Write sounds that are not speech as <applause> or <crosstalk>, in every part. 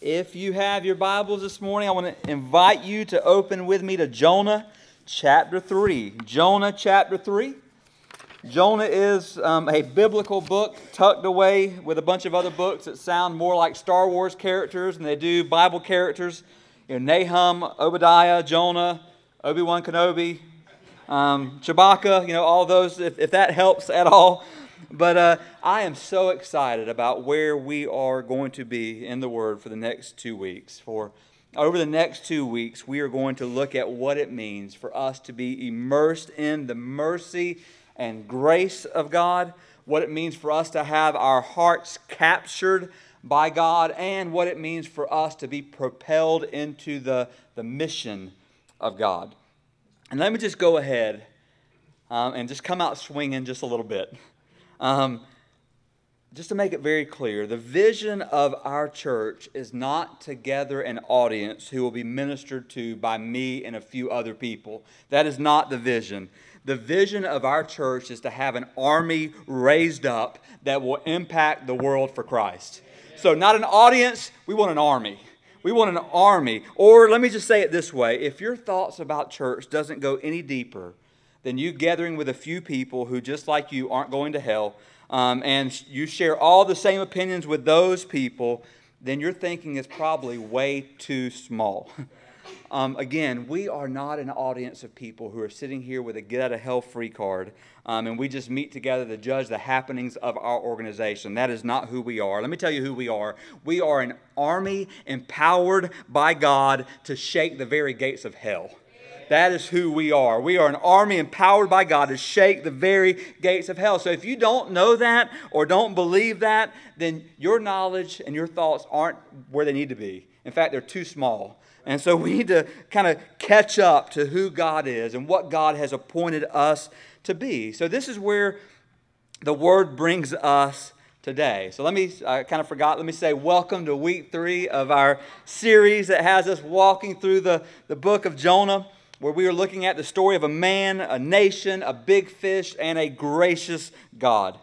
If you have your Bibles this morning, I want to invite you to open with me to Jonah chapter 3. Jonah chapter 3. Jonah is um, a biblical book tucked away with a bunch of other books that sound more like Star Wars characters than they do Bible characters. You know, Nahum, Obadiah, Jonah, Obi Wan Kenobi, um, Chewbacca, you know, all those, if, if that helps at all. But uh, I am so excited about where we are going to be in the Word for the next two weeks. For over the next two weeks, we are going to look at what it means for us to be immersed in the mercy and grace of God, what it means for us to have our hearts captured by God, and what it means for us to be propelled into the, the mission of God. And let me just go ahead um, and just come out swinging just a little bit. Um, just to make it very clear, the vision of our church is not to gather an audience who will be ministered to by me and a few other people. That is not the vision. The vision of our church is to have an army raised up that will impact the world for Christ. So, not an audience, we want an army. We want an army. Or let me just say it this way if your thoughts about church doesn't go any deeper than you gathering with a few people who, just like you, aren't going to hell, um, and you share all the same opinions with those people, then your thinking is probably way too small. <laughs> Um, again, we are not an audience of people who are sitting here with a get out of hell free card um, and we just meet together to judge the happenings of our organization. That is not who we are. Let me tell you who we are. We are an army empowered by God to shake the very gates of hell. That is who we are. We are an army empowered by God to shake the very gates of hell. So if you don't know that or don't believe that, then your knowledge and your thoughts aren't where they need to be. In fact, they're too small. And so we need to kind of catch up to who God is and what God has appointed us to be. So this is where the word brings us today. So let me, I kind of forgot, let me say welcome to week three of our series that has us walking through the, the book of Jonah where we are looking at the story of a man, a nation, a big fish, and a gracious God.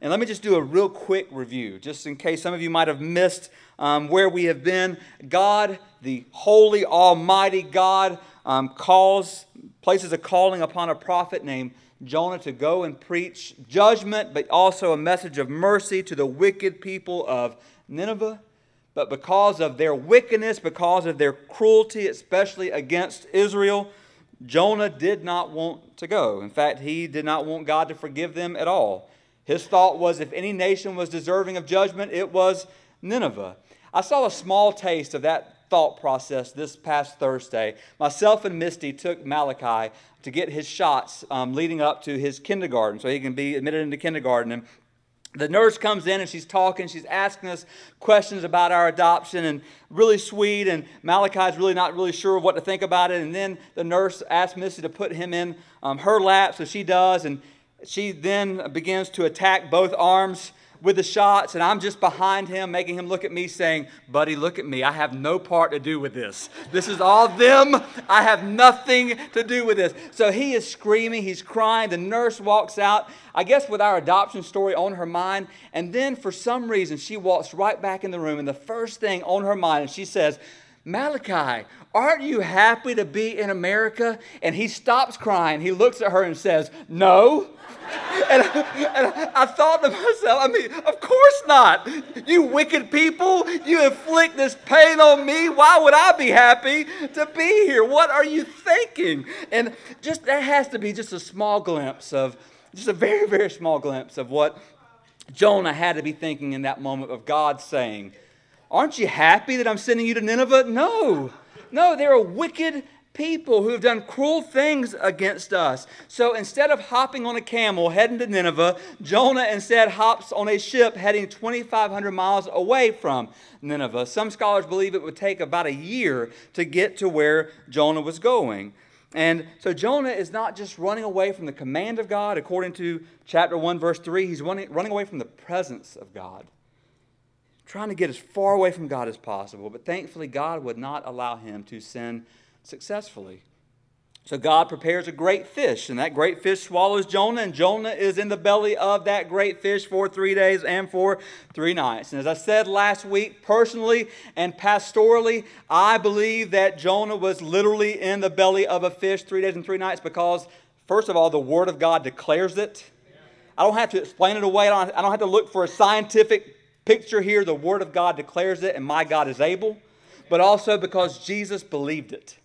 And let me just do a real quick review, just in case some of you might have missed um, where we have been. God, the holy, almighty God, um, calls, places a calling upon a prophet named Jonah to go and preach judgment, but also a message of mercy to the wicked people of Nineveh. But because of their wickedness, because of their cruelty, especially against Israel, Jonah did not want to go. In fact, he did not want God to forgive them at all. His thought was if any nation was deserving of judgment, it was Nineveh. I saw a small taste of that thought process this past Thursday. Myself and Misty took Malachi to get his shots um, leading up to his kindergarten so he can be admitted into kindergarten. And the nurse comes in and she's talking, she's asking us questions about our adoption and really sweet. And Malachi's really not really sure what to think about it. And then the nurse asks Missy to put him in um, her lap, so she does. And she then begins to attack both arms with the shots, and I'm just behind him, making him look at me, saying, Buddy, look at me. I have no part to do with this. This is all them. I have nothing to do with this. So he is screaming, he's crying. The nurse walks out, I guess with our adoption story on her mind. And then for some reason, she walks right back in the room, and the first thing on her mind, and she says, Malachi, aren't you happy to be in America? And he stops crying. He looks at her and says, No. <laughs> And, and I thought to myself, I mean, of course not. You wicked people, you inflict this pain on me. Why would I be happy to be here? What are you thinking? And just that has to be just a small glimpse of, just a very, very small glimpse of what Jonah had to be thinking in that moment of God saying, Aren't you happy that I'm sending you to Nineveh? No. No, they're a wicked people who have done cruel things against us. So instead of hopping on a camel heading to Nineveh, Jonah instead hops on a ship heading 2,500 miles away from Nineveh. Some scholars believe it would take about a year to get to where Jonah was going. And so Jonah is not just running away from the command of God, according to chapter 1, verse 3, he's running, running away from the presence of God trying to get as far away from God as possible. But thankfully, God would not allow him to sin successfully. So God prepares a great fish, and that great fish swallows Jonah, and Jonah is in the belly of that great fish for three days and for three nights. And as I said last week, personally and pastorally, I believe that Jonah was literally in the belly of a fish three days and three nights because, first of all, the Word of God declares it. I don't have to explain it away, I don't, have to look for a scientific picture here. The Word of God declares it, and my God is able. But also because Jesus believed it.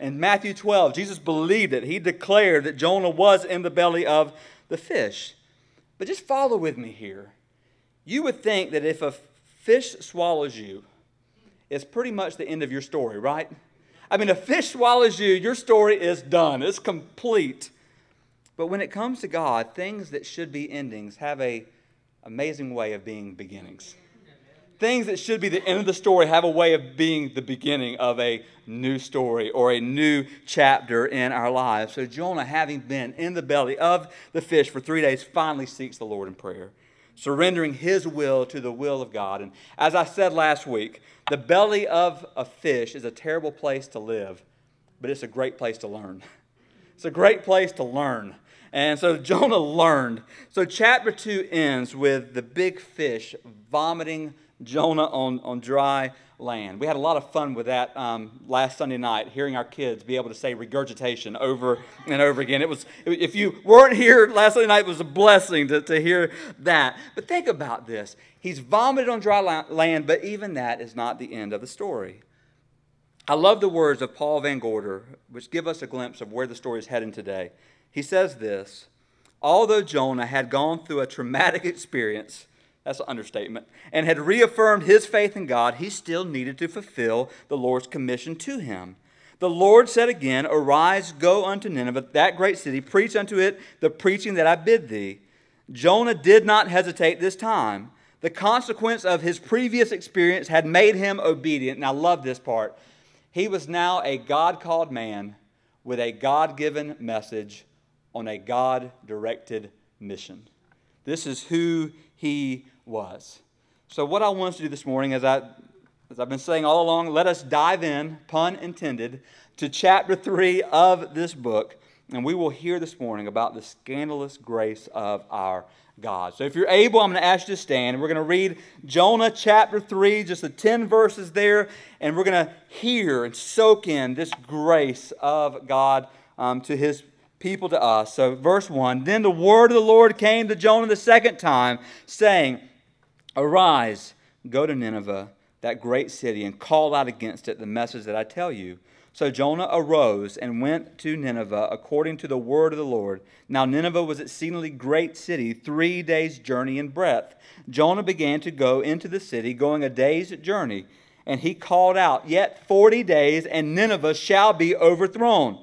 In Matthew 12, Jesus believed it. He declared that Jonah was in the belly of the fish. But just follow with me here. You would think that if a fish swallows you, it's pretty much the end of your story, right? I mean, a fish swallows you, your story is done, it's complete. But when it comes to God, things that should be endings have a amazing way of being beginnings things that should be the end of the story have a way of being the beginning of a new story or a new chapter in our lives. So Jonah, having been in the belly of the fish for three days, finally seeks the Lord in prayer, surrendering his will to the will of God. And as I said last week, the belly of a fish is a terrible place to live, but it's a great place to learn. <laughs> It's a great place to learn. And so Jonah learned. So chapter 2 ends with the big fish vomiting Jonah on, on dry land. We had a lot of fun with that um, last Sunday night, hearing our kids be able to say regurgitation over and over again. It was, if you weren't here last Sunday night, it was a blessing to, to hear that. But think about this. He's vomited on dry land, but even that is not the end of the story. I love the words of Paul Van Gorder, which give us a glimpse of where the story is heading today. He says this Although Jonah had gone through a traumatic experience, that's an understatement. And had reaffirmed his faith in God, he still needed to fulfill the Lord's commission to him. The Lord said again, Arise, go unto Nineveh, that great city, preach unto it the preaching that I bid thee. Jonah did not hesitate this time. The consequence of his previous experience had made him obedient. And I love this part. He was now a God called man with a God given message on a God directed mission. This is who he was. So, what I want us to do this morning, as, I, as I've been saying all along, let us dive in, pun intended, to chapter 3 of this book. And we will hear this morning about the scandalous grace of our God. So, if you're able, I'm going to ask you to stand. We're going to read Jonah chapter 3, just the 10 verses there, and we're going to hear and soak in this grace of God um, to his people to us. So, verse 1 Then the word of the Lord came to Jonah the second time, saying, Arise, go to Nineveh, that great city, and call out against it the message that I tell you. So Jonah arose and went to Nineveh according to the word of the Lord. Now Nineveh was exceedingly great city, three days' journey in breadth. Jonah began to go into the city, going a day's journey. And he called out, Yet forty days, and Nineveh shall be overthrown.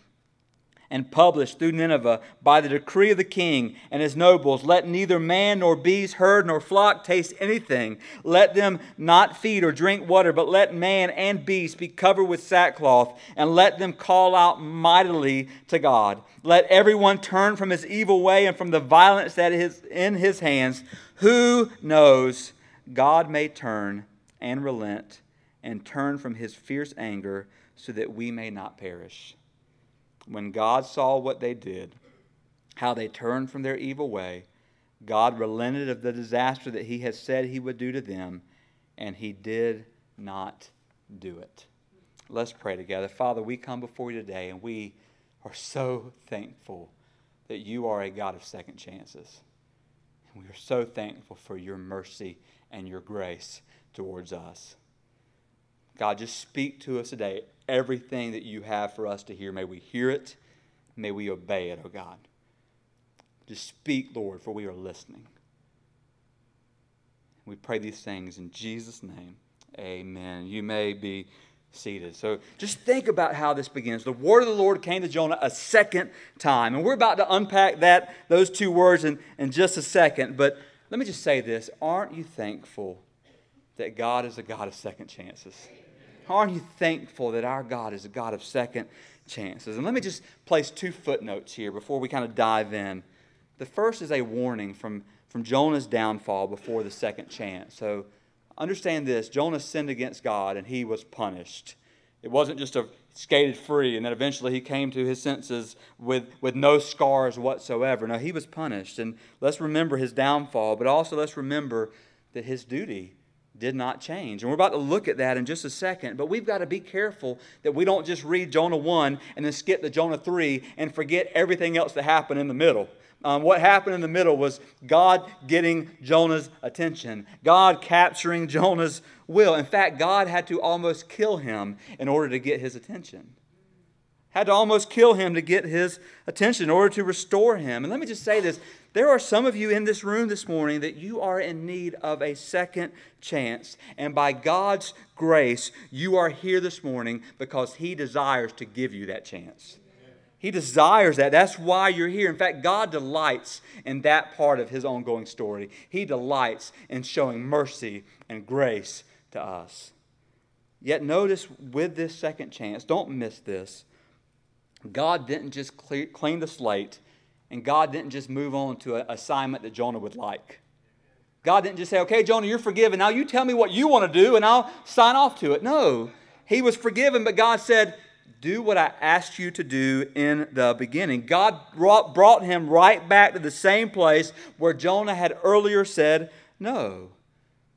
and published through Nineveh by the decree of the king and his nobles let neither man nor beast, herd nor flock taste anything. Let them not feed or drink water, but let man and beast be covered with sackcloth, and let them call out mightily to God. Let everyone turn from his evil way and from the violence that is in his hands. Who knows? God may turn and relent and turn from his fierce anger so that we may not perish when God saw what they did, how they turned from their evil way, God relented of the disaster that he had said he would do to them, and he did not do it. Let's pray together. Father, we come before you today, and we are so thankful that you are a God of second chances. And we are so thankful for your mercy and your grace towards us. God, just speak to us today everything that you have for us to hear. May we hear it. May we obey it, oh God. Just speak, Lord, for we are listening. We pray these things in Jesus' name. Amen. You may be seated. So just think about how this begins. The word of the Lord came to Jonah a second time. And we're about to unpack that, those two words in, in just a second. But let me just say this. Aren't you thankful that God is a God of second chances? How Aren't you thankful that our God is a God of second chances? And let me just place two footnotes here before we kind of dive in. The first is a warning from, from Jonah's downfall before the second chance. So understand this Jonah sinned against God and he was punished. It wasn't just a skated free and then eventually he came to his senses with, with no scars whatsoever. No, he was punished. And let's remember his downfall, but also let's remember that his duty did not change. And we're about to look at that in just a second, but we've got to be careful that we don't just read Jonah 1 and then skip to Jonah 3 and forget everything else that happened in the middle. Um, what happened in the middle was God getting Jonah's attention, God capturing Jonah's will. In fact, God had to almost kill him in order to get his attention. Had to almost kill him to get his attention in order to restore him. And let me just say this there are some of you in this room this morning that you are in need of a second chance. And by God's grace, you are here this morning because He desires to give you that chance. He desires that. That's why you're here. In fact, God delights in that part of His ongoing story. He delights in showing mercy and grace to us. Yet, notice with this second chance, don't miss this. God didn't just clean the slate and God didn't just move on to an assignment that Jonah would like. God didn't just say, okay, Jonah, you're forgiven. Now you tell me what you want to do and I'll sign off to it. No, he was forgiven, but God said, do what I asked you to do in the beginning. God brought, brought him right back to the same place where Jonah had earlier said no.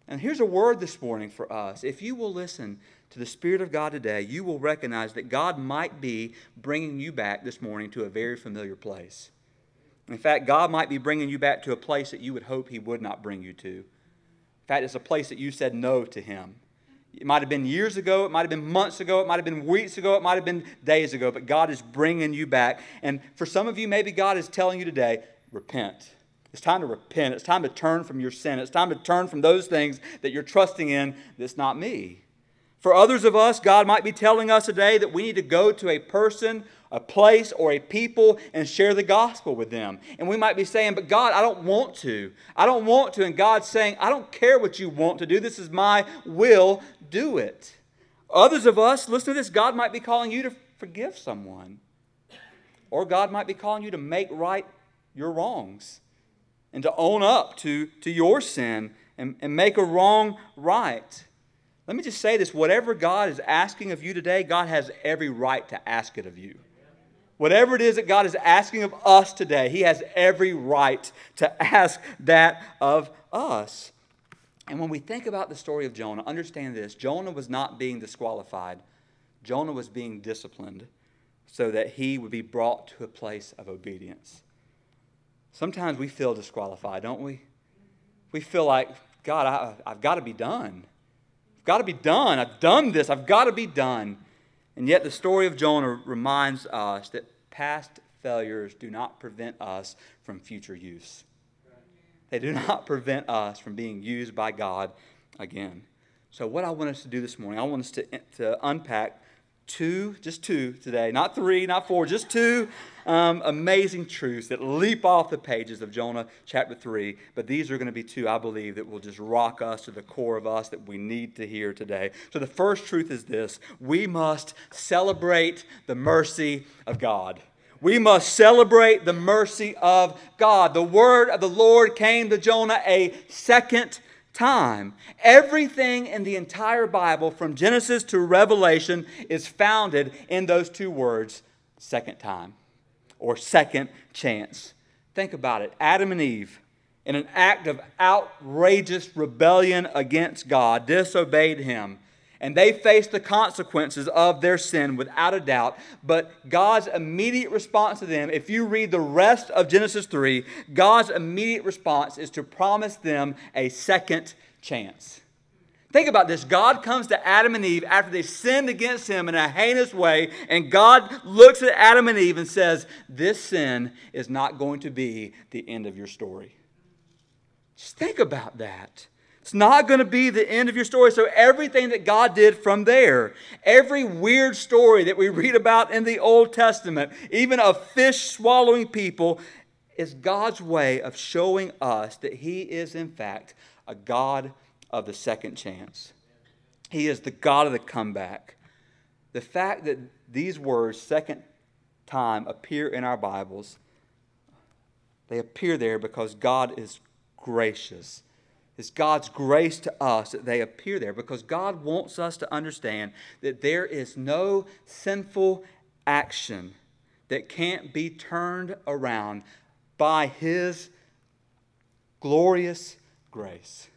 And here's a word this morning for us. If you will listen to the Spirit of God today, you will recognize that God might be bringing you back this morning to a very familiar place. In fact, God might be bringing you back to a place that you would hope He would not bring you to. In fact, it's a place that you said no to Him. It might have been years ago, it might have been months ago, it might have been weeks ago, it might have been days ago, but God is bringing you back. And for some of you, maybe God is telling you today, repent. It's time to repent. It's time to turn from your sin. It's time to turn from those things that you're trusting in that's not me. For others of us, God might be telling us today that we need to go to a person a place or a people and share the gospel with them. And we might be saying, But God, I don't want to. I don't want to. And God's saying, I don't care what you want to do. This is my will. Do it. Others of us, listen to this God might be calling you to forgive someone. Or God might be calling you to make right your wrongs and to own up to, to your sin and, and make a wrong right. Let me just say this whatever God is asking of you today, God has every right to ask it of you. Whatever it is that God is asking of us today, He has every right to <laughs> ask that of us. And when we think about the story of Jonah, understand this Jonah was not being disqualified, Jonah was being disciplined so that he would be brought to a place of obedience. Sometimes we feel disqualified, don't we? We feel like, God, I, have got to be done. I've got to be done. I've done this. I've got to be done. And yet, the story of Jonah reminds us that past failures do not prevent us from future use. They do not prevent us from being used by God again. So, what I want us to do this morning, I want us to, to unpack two, just two today, not three, not four, just two um, amazing truths that leap off the pages of Jonah chapter 3. But these are going to be two, I believe, that will just rock us to the core of us that we need to hear today. So the first truth is this we must celebrate the mercy of God. We must celebrate the mercy of God. The word of the Lord came to Jonah a second time. Everything in the entire Bible, from Genesis to Revelation, is founded in those two words second time or second chance. Think about it Adam and Eve, in an act of outrageous rebellion against God, disobeyed Him. And they faced the consequences of their sin without a doubt. But God's immediate response to them, if you read the rest of Genesis 3, God's immediate response is to promise them a second chance. Think about this. God comes to Adam and Eve after they sinned against him in a heinous way, and God looks at Adam and Eve and says, This sin is not going to be the end of your story. Just think about that. It's not going to be the end of your story. So, everything that God did from there, every weird story that we <laughs> read about in the Old Testament, even of fish swallowing people, is God's way of showing us that He is, in fact, a God of the second chance. He is the God of the comeback. The fact that these words, second time, appear in our Bibles, they appear there because God is gracious. It's God's grace to us that they appear there because God wants us to understand that there is no sinful action that can't be turned around by His glorious grace.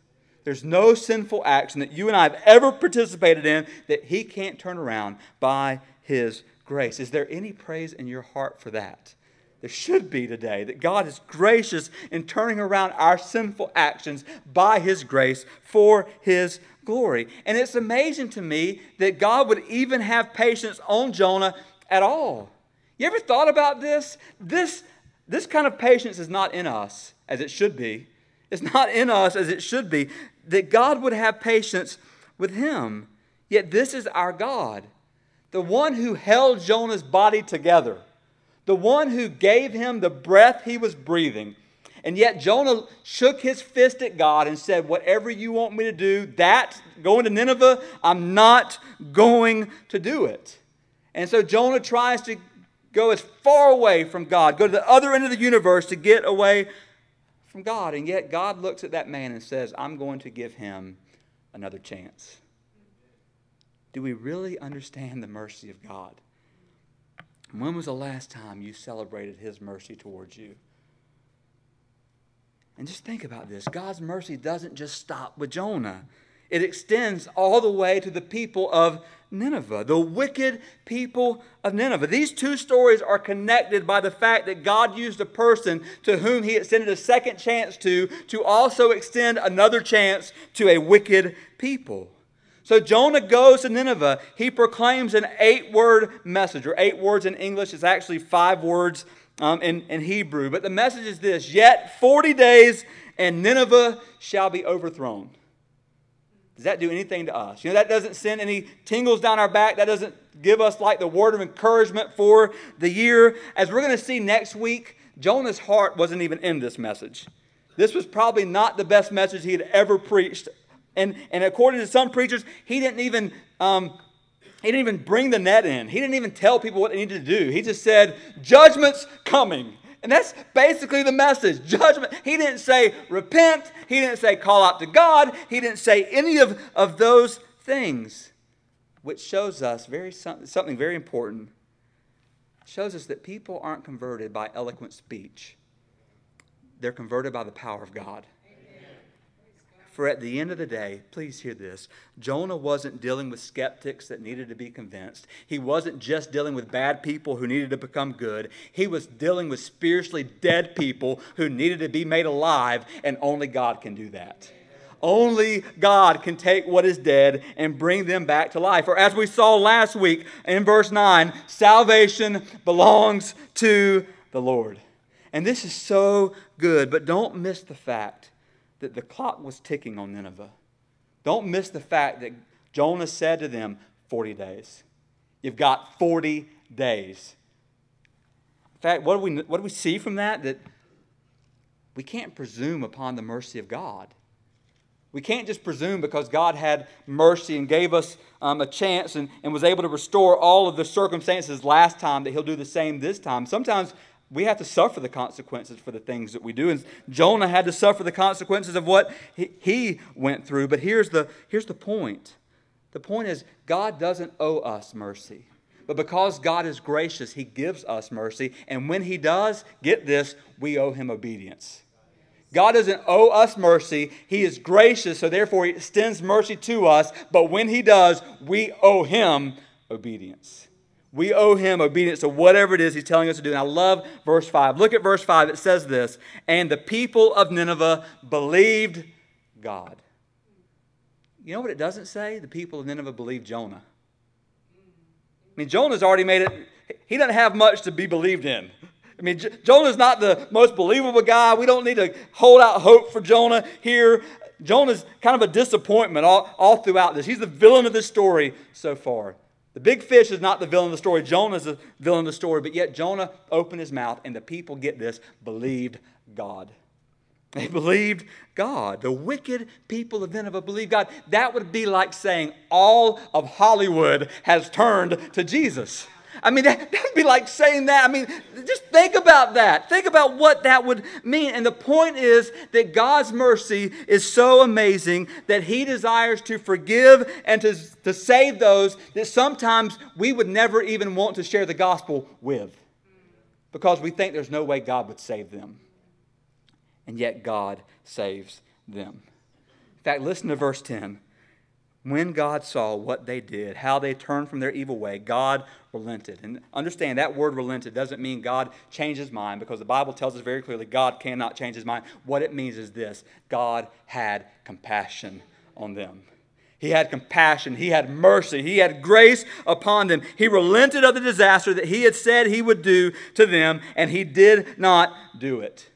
There's no sinful action that you and I have ever participated in that He can't turn around by His grace. Is there any praise in your heart for that? There should be today that God is gracious in turning around our sinful actions by His grace for His glory. And it's amazing to me that God would even have patience on Jonah at all. You ever thought about this? This, this kind of patience is not in us as it should be. It's not in us as it should be. That God would have patience with him. Yet this is our God, the one who held Jonah's body together, the one who gave him the breath he was breathing. And yet Jonah shook his fist at God and said, Whatever you want me to do, that, going to Nineveh, I'm not going to do it. And so Jonah tries to go as far away from God, go to the other end of the universe to get away from God. And yet God looks at that man and says, I'm going to give him another chance. Do we really understand the mercy of God? When was the last time you celebrated his mercy towards you? And just think about this God's mercy doesn't just stop with Jonah, it extends all the way to the people of Nineveh, the wicked people of Nineveh. These two stories are connected by the fact that God used a person to whom he extended a second chance to, to also extend another chance to a wicked people. So Jonah goes to Nineveh. He proclaims an eight word message, or eight words in English. It's actually five words um, in, in Hebrew. But the message is this Yet 40 days, and Nineveh shall be overthrown. Does that do anything to us? You know, that doesn't send any tingles down our back. That doesn't give us like the word of encouragement for the year. As we're going to see next week, Jonah's heart wasn't even in this message. This was probably not the best message he had ever preached. And, and according to some preachers, he didn't even um, he didn't even bring the net in. He didn't even tell people what they needed to do. He just said, "Judgment's coming." And that's basically the message judgment. He didn't say repent. He didn't say call out to God. He didn't say any of, of those things, which shows us very, something very important. Shows us that people aren't converted by eloquent speech, they're converted by the power of God. For at the end of the day, please hear this Jonah wasn't dealing with skeptics that needed to be convinced. He wasn't just dealing with bad people who needed to become good. He was dealing with spiritually dead people who needed to be made alive, and only God can do that. Only God can take what is dead and bring them back to life. Or as we saw last week in verse 9, salvation belongs to the Lord. And this is so good, but don't miss the fact that the clock was ticking on Nineveh. Don't miss the fact that Jonah said to them, 40 days. You've got 40 days. In fact, what do we, what do we see from that? That we can't presume upon the mercy of God. We can't just presume because God had mercy and gave us um, a chance and, and was able to restore all of the circumstances last time that He'll do the same this time. Sometimes we have to suffer the consequences for the things that we do. And Jonah had to suffer the consequences of what he went through. But here's the, here's the point the point is, God doesn't owe us mercy. But because God is gracious, He gives us mercy. And when He does, get this, we owe Him obedience. God doesn't owe us mercy. He is gracious, so therefore He extends mercy to us. But when He does, we owe Him obedience. We owe him obedience to whatever it is he's telling us to do. And I love verse 5. Look at verse 5. It says this And the people of Nineveh believed God. You know what it doesn't say? The people of Nineveh believed Jonah. I mean, Jonah's already made it, he doesn't have much to be believed in. I mean, Jonah's not the most believable guy. We don't need to hold out hope for Jonah here. Jonah's kind of a disappointment all, all throughout this. He's the villain of this story so far. The big fish is not the villain of the story. Jonah is the villain of the story, but yet Jonah opened his mouth, and the people, get this, believed God. They believed God. The wicked people of Nineveh believed God. That would be like saying all of Hollywood has turned to Jesus. I mean, <laughs> that, would be like saying that. I mean, just think about that. Think about what that would mean. And the point is that God's mercy is so amazing that He desires to forgive and to, to save those that sometimes we would never even want to share the gospel with because we think there's no way God would save them. And yet, God saves them. In fact, listen to verse 10. When God saw what they did, how they turned from their evil way, God relented. And understand that word relented doesn't mean God changed his mind because the Bible tells us very clearly God cannot change his mind. What it means is this God had compassion on them. He had compassion. He had mercy. He had grace upon them. He relented of the disaster that he had said he would do to them, and he did not do it.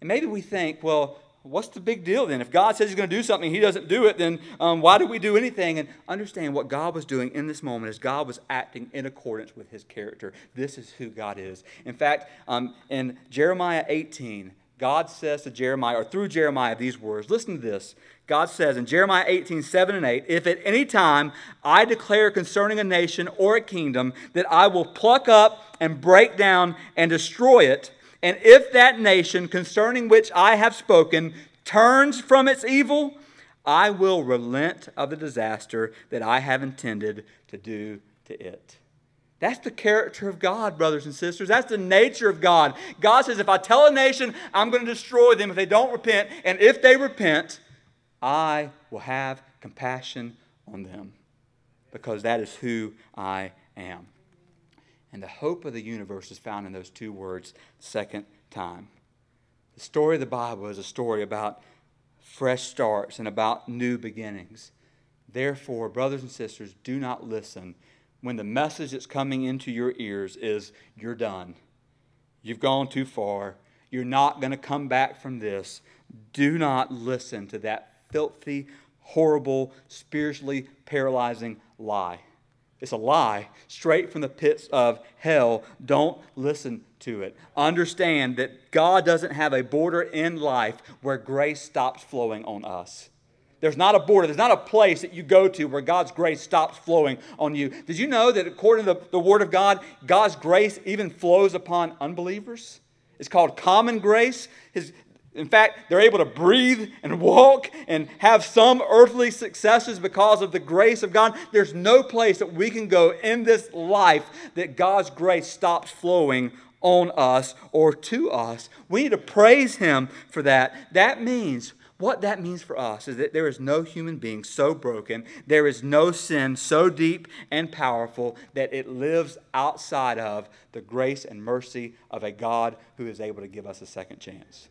And maybe we think, well, what's the big deal then? If God says He's going to do something, He doesn't do it, then um, why do we do anything? And understand what God was doing in this moment is God was acting in accordance with His character. This is who God is. In fact, um, in Jeremiah 18, God says to Jeremiah, or through Jeremiah, these words. Listen to this. God says in Jeremiah 18, 7 and 8, If at any time I declare concerning a nation or a kingdom that I will pluck up and break down and destroy it, and if that nation concerning which I have spoken turns from its evil, I will relent of the disaster that I have intended to do to it. That's the character of God, brothers and sisters. That's the nature of God. God says, if I tell a nation I'm going to destroy them if they don't repent, and if they repent, I will have compassion on them because that is who I am. And the hope of the universe is found in those two words, second time. The story of the Bible is a story about fresh starts and about new beginnings. Therefore, brothers and sisters, do not listen when the message that's coming into your ears is, You're done. You've gone too far. You're not going to come back from this. Do not listen to that filthy, horrible, spiritually paralyzing lie. It's a lie straight from the pits of hell. Don't listen to it. Understand that God doesn't have a border in life where grace stops flowing on us. There's not a border, there's not a place that you go to where God's grace stops flowing on you. Did you know that according to the, the Word of God, God's grace even flows upon unbelievers? It's called common grace. His, in fact, they're able to breathe and walk and have some earthly successes because of the grace of God. There's no place that we can go in this life that God's grace stops flowing on us or to us. We need to praise Him for that. That means what that means for us is that there is no human being so broken, there is no sin so deep and powerful that it lives outside of the grace and mercy of a God who is able to give us a second chance.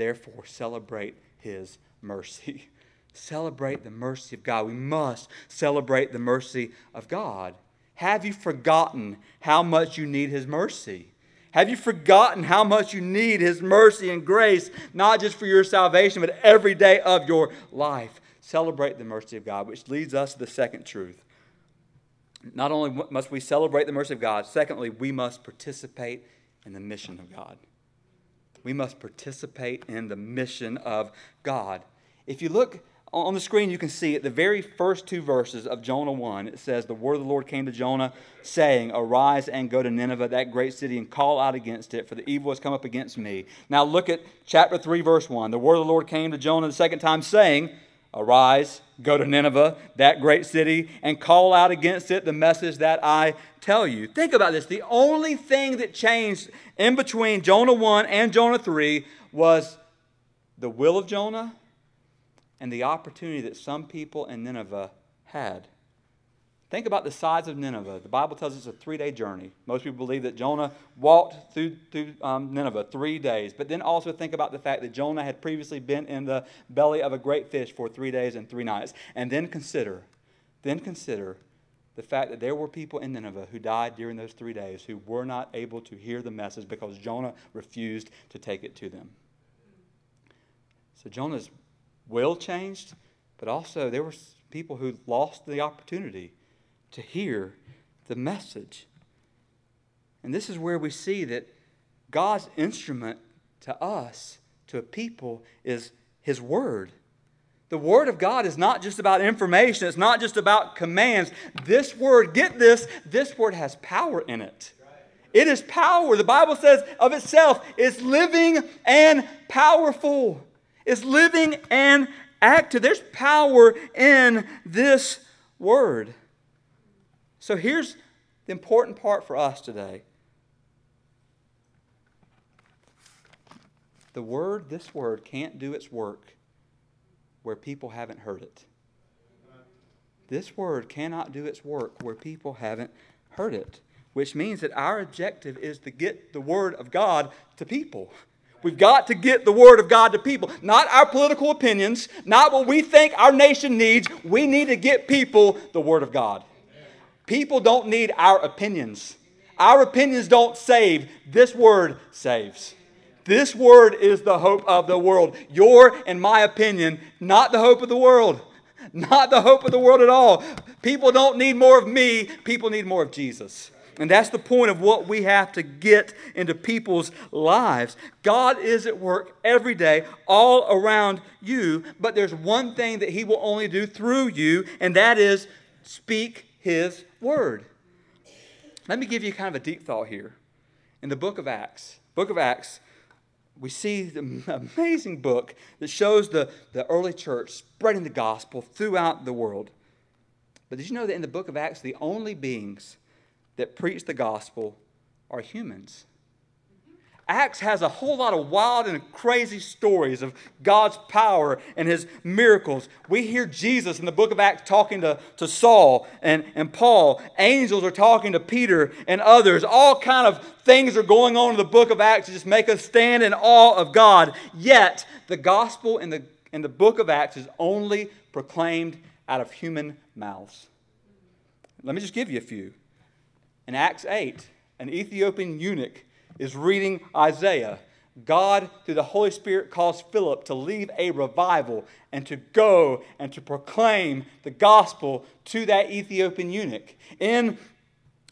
Therefore, celebrate his mercy. <laughs> celebrate the mercy of God. We must celebrate the mercy of God. Have you forgotten how much you need his mercy? Have you forgotten how much you need His mercy and grace, not just for your salvation, but every day of your life? Celebrate the mercy of God, which leads us to the second truth. Not only must we celebrate the mercy of God, secondly, we must participate in the mission of God. We must participate in the mission of God. If you look on the screen, you can see it, the very first two verses of Jonah 1. It says, The word of the Lord came to Jonah, saying, Arise and go to Nineveh, that great city, and call out against it, for the evil has come up against me. Now look at chapter 3, verse 1. The word of the Lord came to Jonah the second time, saying, Arise, go to Nineveh, that great city, and call out against it the message that I tell you. Think about this. The only thing that changed in between Jonah 1 and Jonah 3 was the will of Jonah and the opportunity that some people in Nineveh had. Think about the size of Nineveh. The Bible tells us it's a three day journey. Most people believe that Jonah walked through, through um, Nineveh three days. But then also think about the fact that Jonah had previously been in the belly of a great fish for three days and three nights. And then consider, then consider the fact that there were people in Nineveh who died during those three days who were not able to hear the message because Jonah refused to take it to them. So Jonah's will changed, but also there were people who lost the opportunity to hear the message. And this is where we see that God's instrument to us to a people is His Word. The Word of God is not just about information, it's not just about commands. This Word, get this, this Word has power in it. It is power. The Bible says of itself, it's living and powerful. It's living and active. There's power in this Word. So here's the important part for us today. The Word, this Word, can't do its work where people haven't heard it. This word cannot do its work where people haven't heard it, which means that our objective is to get the word of God to people. We've got to get the word of God to people, not our political opinions, not what we think our nation needs. We need to get people the word of God. People don't need our opinions. Our opinions don't save. This word saves. This word is the hope of the world. Your and my opinion, not the hope of the world. <laughs> Not the hope of the world at all. People don't need more of me, people need more of Jesus. And that's the point of what we have to get into people's lives. God is at work every day, all around you, but there's one thing that He will only do through you, and that is speak His word. Let me give you kind of a deep thought here. In the book of Acts, book of Acts, we see the <laughs> amazing book that shows the, the early church spreading the gospel throughout the world. But did you know that in the book of Acts, the only beings that preach the gospel are humans? Acts has a whole lot of wild and crazy stories of God's power and his miracles. We hear Jesus in the book of Acts talking to, to Saul and, and Paul. Angels are talking to Peter and others. All kind of things are going on in the book of Acts to just make us stand in awe of God. Yet, the gospel in the, in the book of Acts is only proclaimed out of human mouths. Let me just give you a few. In Acts 8, an Ethiopian eunuch is reading Isaiah. God, through the Holy Spirit, calls Philip to leave a revival and to go and to proclaim the gospel to that Ethiopian eunuch. In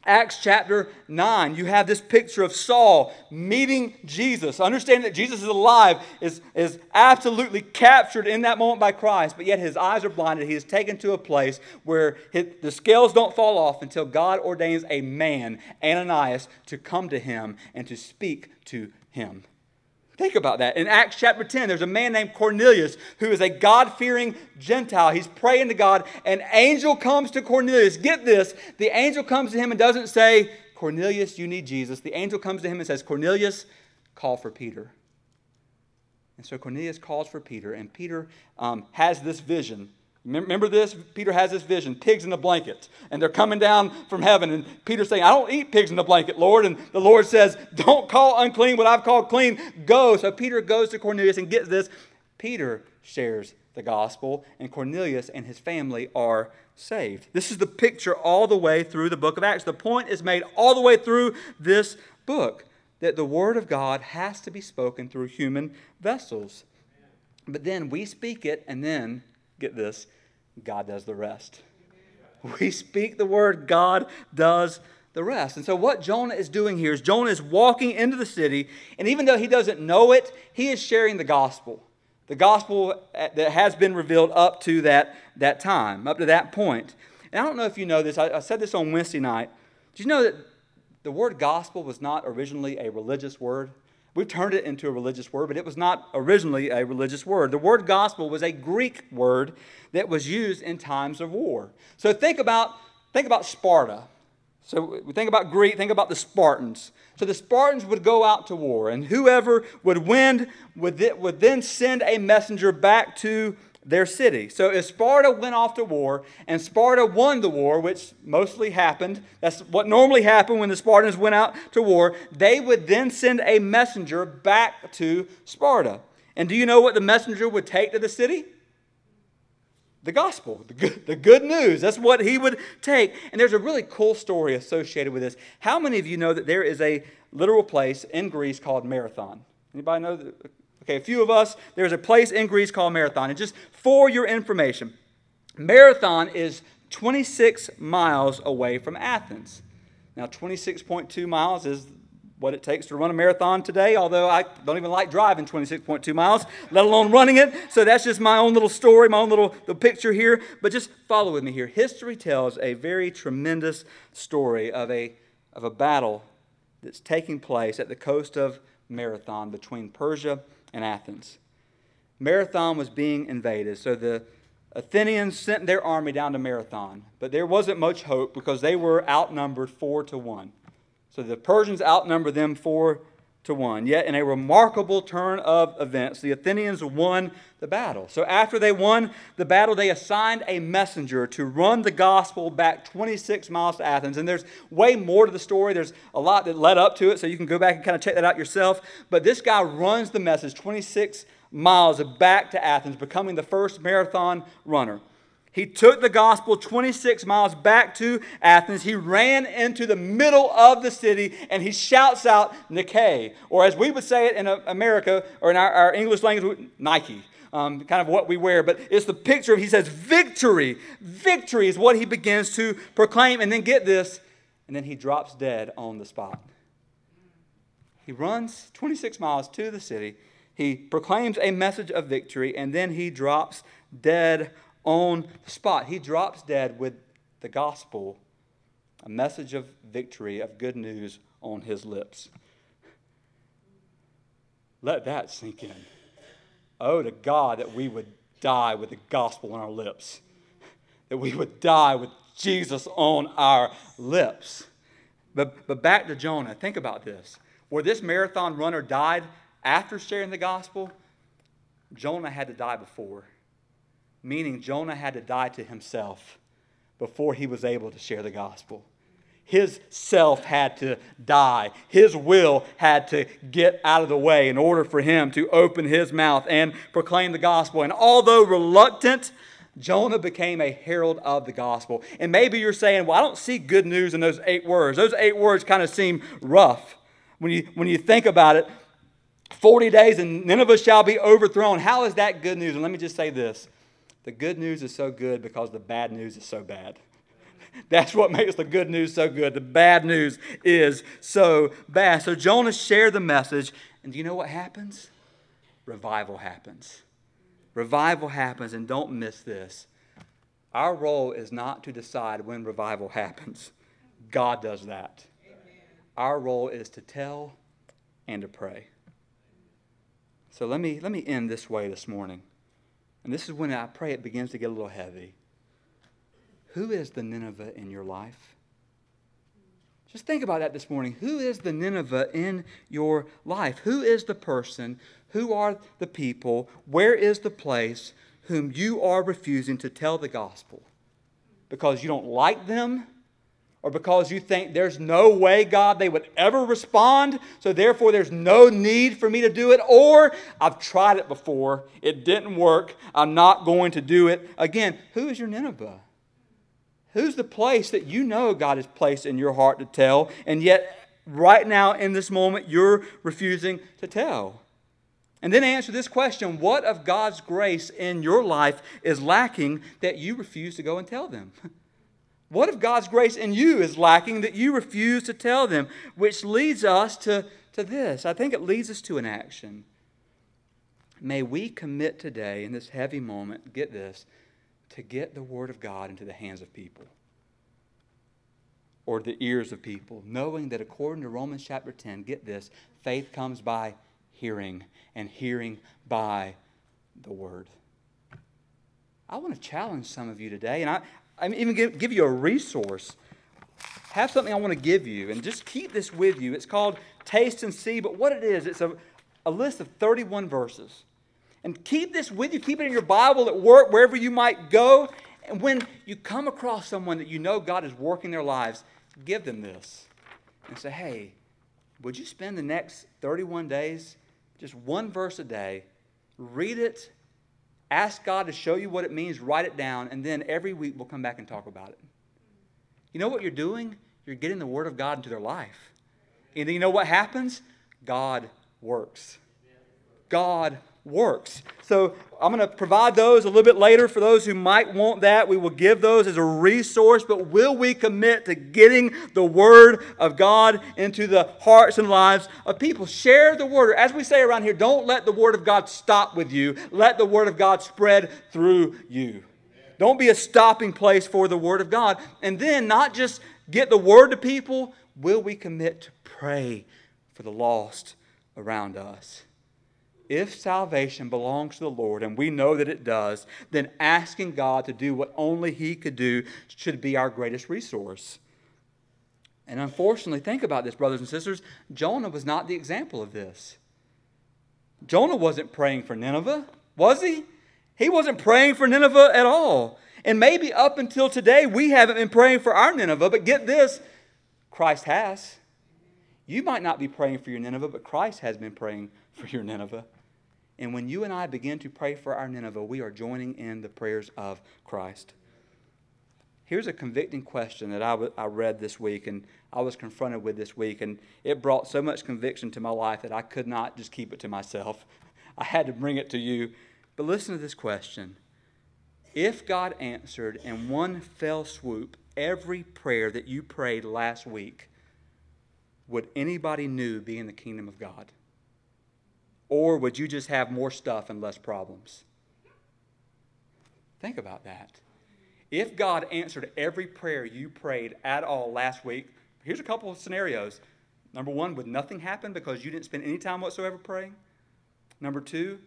Acts chapter 9, you have this picture of Saul meeting Jesus. Understanding that Jesus is alive is, is absolutely captured in that moment by Christ, but yet his eyes are blinded. He is taken to a place where his, the scales don't fall off until God ordains a man, Ananias, to come to him and to speak to him. Think about that. In Acts chapter 10, there's a man named Cornelius who is a God fearing Gentile. He's praying to God. An angel comes to Cornelius. Get this the angel comes to him and doesn't say, Cornelius, you need Jesus. The angel comes to him and says, Cornelius, call for Peter. And so Cornelius calls for Peter, and Peter um, has this vision Remember this? Peter has this vision pigs in the blanket. And they're coming down from heaven. And Peter's saying, I don't eat pigs in the blanket, Lord. And the Lord says, Don't call unclean what I've called clean. Go. So Peter goes to Cornelius and gets this. Peter shares the gospel, and Cornelius and his family are saved. This is the picture all the way through the book of Acts. The point is made all the way through this book that the word of God has to be spoken through human vessels. But then we speak it, and then, get this, God does the rest. We speak the word, God does the rest. And so, what Jonah is doing here is Jonah is walking into the city, and even though he doesn't know it, he is sharing the gospel. The gospel uh, that has been revealed up to that, that time, up to that point. And I don't know if you know this, I, I said this on Wednesday night. Did you know that the word gospel was not originally a religious word? We've turned it into a religious word, but it was not originally a religious word. The word gospel was a Greek word that was used in times of war. So think about, think about Sparta. So we think about Greek, think about the Spartans. So the Spartans would go out to war, and whoever would win would, would then send a messenger back to their city. So if Sparta went off to war and Sparta won the war, which mostly happened, that's what normally happened when the Spartans went out to war, they would then send a messenger back to Sparta. And do you know what the messenger would take to the city? The gospel, the good, the good news. That's what he would take. And there's a really cool story associated with this. How many of you know that there is a literal place in Greece called Marathon? Anybody know that? Okay, a few of us, there's a place in Greece called Marathon. And just for your information, Marathon is 26 miles away from Athens. Now, 26.2 miles is what it takes to run a marathon today, although I don't even like driving 26.2 miles, let alone running it. So that's just my own little story, my own little the picture here. But just follow with me here. History tells a very tremendous story of a, of a battle that's taking place at the coast of Marathon between Persia and Athens. Marathon was being invaded, so the Athenians sent their army down to Marathon, but there wasn't much hope because they were outnumbered four to one. So the Persians outnumbered them four to one. Yet, in a remarkable turn of events, the Athenians won the battle. So, after they won the battle, they assigned a messenger to run the gospel back 26 miles to Athens. And there's way more to the story. There's a lot that led up to it, so you can go back and kind of check that out yourself. But this guy runs the message 26 miles back to Athens, becoming the first marathon runner. He took the gospel 26 miles back to Athens. He ran into the middle of the city and he shouts out Nike, or as we would say it in America or in our, our English language, Nike. Um, kind of what we wear, but it's the picture of, he says, victory. Victory is what he begins to proclaim. And then get this, and then he drops dead on the spot. He runs 26 miles to the city. He proclaims a message of victory, and then he drops dead on the spot. He drops dead with the gospel, a message of victory, of good news on his lips. Let that sink in. Oh, to God that we would die with the gospel on our lips, that we would die with Jesus on our lips. But, but back to Jonah, think about this. Where this marathon runner died after sharing the gospel, Jonah had to die before meaning Jonah had to die to himself before he was able to share the gospel. His self had to die. His will had to get out of the way in order for him to open his mouth and proclaim the gospel. And although reluctant, Jonah became a herald of the gospel. And maybe you're saying, well, I don't see good news in those eight words. Those eight words kind of seem rough when you, when you think about it. 40 days and Nineveh shall be overthrown. How is that good news? And let me just say this the good news is so good because the bad news is so bad. <laughs> That's what makes the good news so good. The bad news is so bad. So Jonah shared the message, and do you know what happens? Revival happens. Revival happens, and don't miss this. Our role is not to decide when revival happens, God does that. Our role is to tell and to pray. So let me, let me end this way this morning. And this is when I pray it begins to get a little heavy. Who is the Nineveh in your life? Just think about that this morning. Who is the Nineveh in your life? Who is the person? Who are the people? Where is the place whom you are refusing to tell the gospel? Because you don't like them? Or because you think there's no way, God, they would ever respond, so therefore there's no need for me to do it, or I've tried it before, it didn't work, I'm not going to do it again. Who is your Nineveh? Who's the place that you know God has placed in your heart to tell, and yet right now in this moment you're refusing to tell? And then answer this question What of God's grace in your life is lacking that you refuse to go and tell them? <laughs> What if God's grace in you is lacking that you refuse to tell them? Which leads us to, to this. I think it leads us to an action. May we commit today, in this heavy moment, get this, to get the Word of God into the hands of people or the ears of people, knowing that according to Romans chapter 10, get this, faith comes by hearing, and hearing by the Word. I want to challenge some of you today, and I, I even give, give you a resource. Have something I want to give you, and just keep this with you. It's called Taste and See, but what it is, it's a, a list of 31 verses. And keep this with you. Keep it in your Bible at work, wherever you might go. And when you come across someone that you know God is working their lives, give them this and say, hey, would you spend the next 31 days, just one verse a day, read it Ask God to show you what it means, write it down, and then every week we'll come back and talk about it. You know what you're doing? You're getting the Word of God into their life. And then you know what happens? God works. God works. So I'm going to provide those a little bit later for those who might want that. We will give those as a resource, but will we commit to getting the Word of God into the hearts and lives of people? Share the Word. As we say around here, don't let the Word of God stop with you, let the Word of God spread through you. Don't be a stopping place for the Word of God. And then not just get the Word to people, will we commit to pray for the lost around us? If salvation belongs to the Lord, and we know that it does, then asking God to do what only He could do should be our greatest resource. And unfortunately, think about this, brothers and sisters. Jonah was not the example of this. Jonah wasn't praying for Nineveh, was he? He wasn't praying for Nineveh at all. And maybe up until today, we haven't been praying for our Nineveh, but get this Christ has. You might not be praying for your Nineveh, but Christ has been praying for your Nineveh. And when you and I begin to pray for our Nineveh, we are joining in the prayers of Christ. Here's a convicting question that I, w- I read this week and I was confronted with this week, and it brought so much conviction to my life that I could not just keep it to myself. <laughs> I had to bring it to you. But listen to this question If God answered in one fell swoop every prayer that you prayed last week, would anybody new be in the kingdom of God? Or would you just have more stuff and less problems? Think about that. If God answered every prayer you prayed at all last week, here's a couple of scenarios. Number one, would nothing happen because you didn't spend any time whatsoever praying? Number two,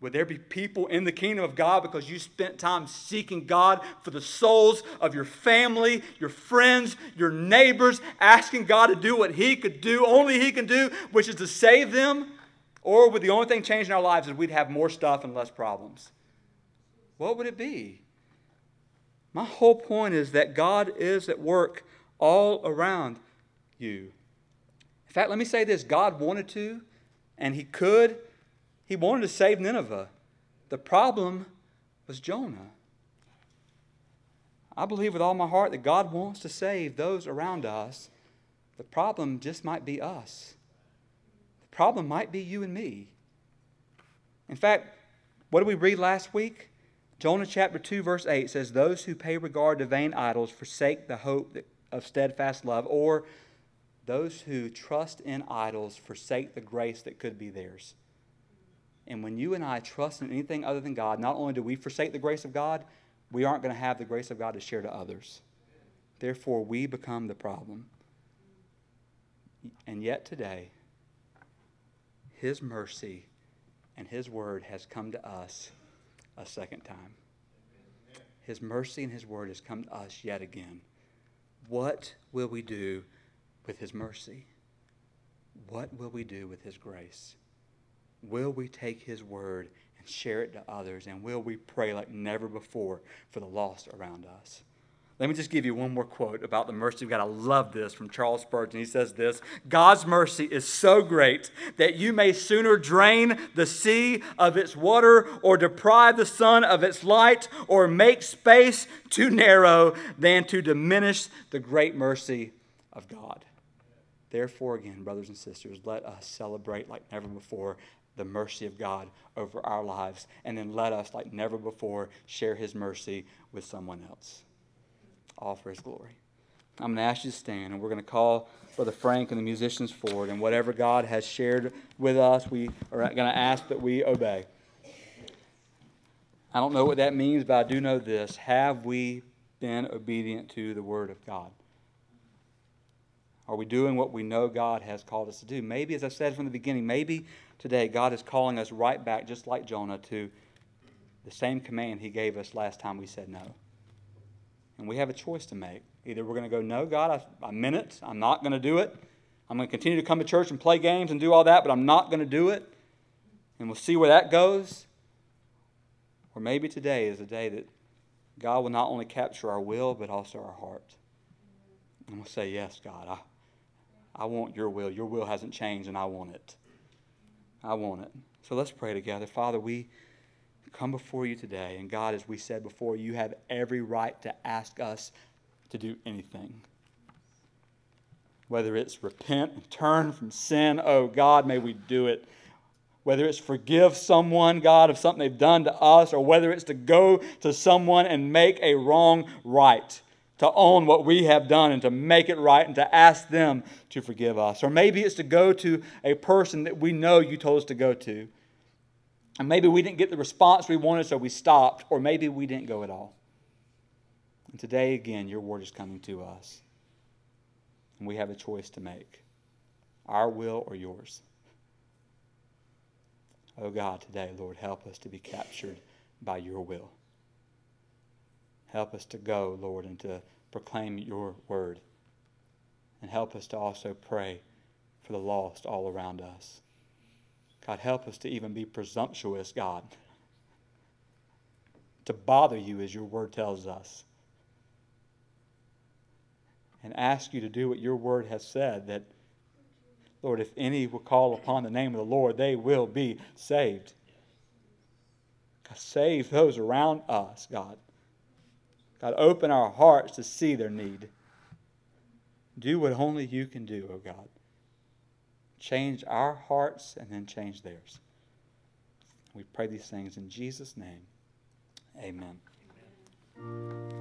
would there be people in the kingdom of God because you spent time seeking God for the souls of your family, your friends, your neighbors, asking God to do what He could do, only He can do, which is to save them? Or would the only thing changing our lives is we'd have more stuff and less problems? What would it be? My whole point is that God is at work all around you. In fact, let me say this God wanted to, and He could. He wanted to save Nineveh. The problem was Jonah. I believe with all my heart that God wants to save those around us. The problem just might be us problem might be you and me. In fact, what did we read last week? Jonah chapter 2, verse 8 says, Those who pay regard to vain idols forsake the hope of steadfast love, or those who trust in idols forsake the grace that could be theirs. And when you and I trust in anything other than God, not only do we forsake the grace of God, we aren't going to have the grace of God to share to others. Therefore, we become the problem. And yet today, his mercy and His word has come to us a second time. His mercy and His word has come to us yet again. What will we do with His mercy? What will we do with His grace? Will we take His word and share it to others? And will we pray like never before for the lost around us? Let me just give you one more quote about the mercy of God. I love this from Charles Spurgeon. He says this God's mercy is so great that you may sooner drain the sea of its water or deprive the sun of its light or make space too narrow than to diminish the great mercy of God. Therefore, again, brothers and sisters, let us celebrate like never before the mercy of God over our lives, and then let us, like never before, share His mercy with someone else all for his glory. I'm going to ask you to stand, and we're going to call Brother Frank and the musicians forward. And whatever God has shared with us, we are going to ask that we obey. I don't know what that means, but I do know this. Have we been obedient to the Word of God? Are we doing what we know God has called us to do? Maybe, as I said from the beginning, maybe today God is calling us right back, just like Jonah, to the same command He gave us last time we said no. And we have a choice to make. Either we're going to go, no, God, I, I meant it. I'm not going to do it. I'm going to continue to come to church and play games and do all that, but I'm not going to do it. And we'll see where that goes. Or maybe today is a day that God will not only capture our will, but also our heart. And we'll say, Yes, God, I, I want your will. Your will hasn't changed, and I want it. I want it. So let's pray together. Father, we come before you today. And God, as we said before, you have every right to ask us to do anything. Whether it's repent and turn from sin, oh God, may we do it. whether it's forgive someone, God, of something they've done to us, or whether it's to go to someone and make a wrong right, to own what we have done and to make it right and to ask them to forgive us. Or maybe it's to go to a person that we know you told us to go to. And maybe we didn't get the response we wanted, so we stopped, or maybe we didn't go at all. And today, again, your word is coming to us. And we have a choice to make our will or yours. Oh God, today, Lord, help us to be captured by your will. Help us to go, Lord, and to proclaim your word. And help us to also pray for the lost all around us. God, help us to even be presumptuous, God, to bother you as your word tells us. And ask you to do what your word has said that Lord, if any will call upon the name of the Lord, they will be saved. God, save those around us, God. God, open our hearts to see their need. Do what only you can do, O oh God. Change our hearts and then change theirs. We pray these things in Jesus' name. Amen. Amen.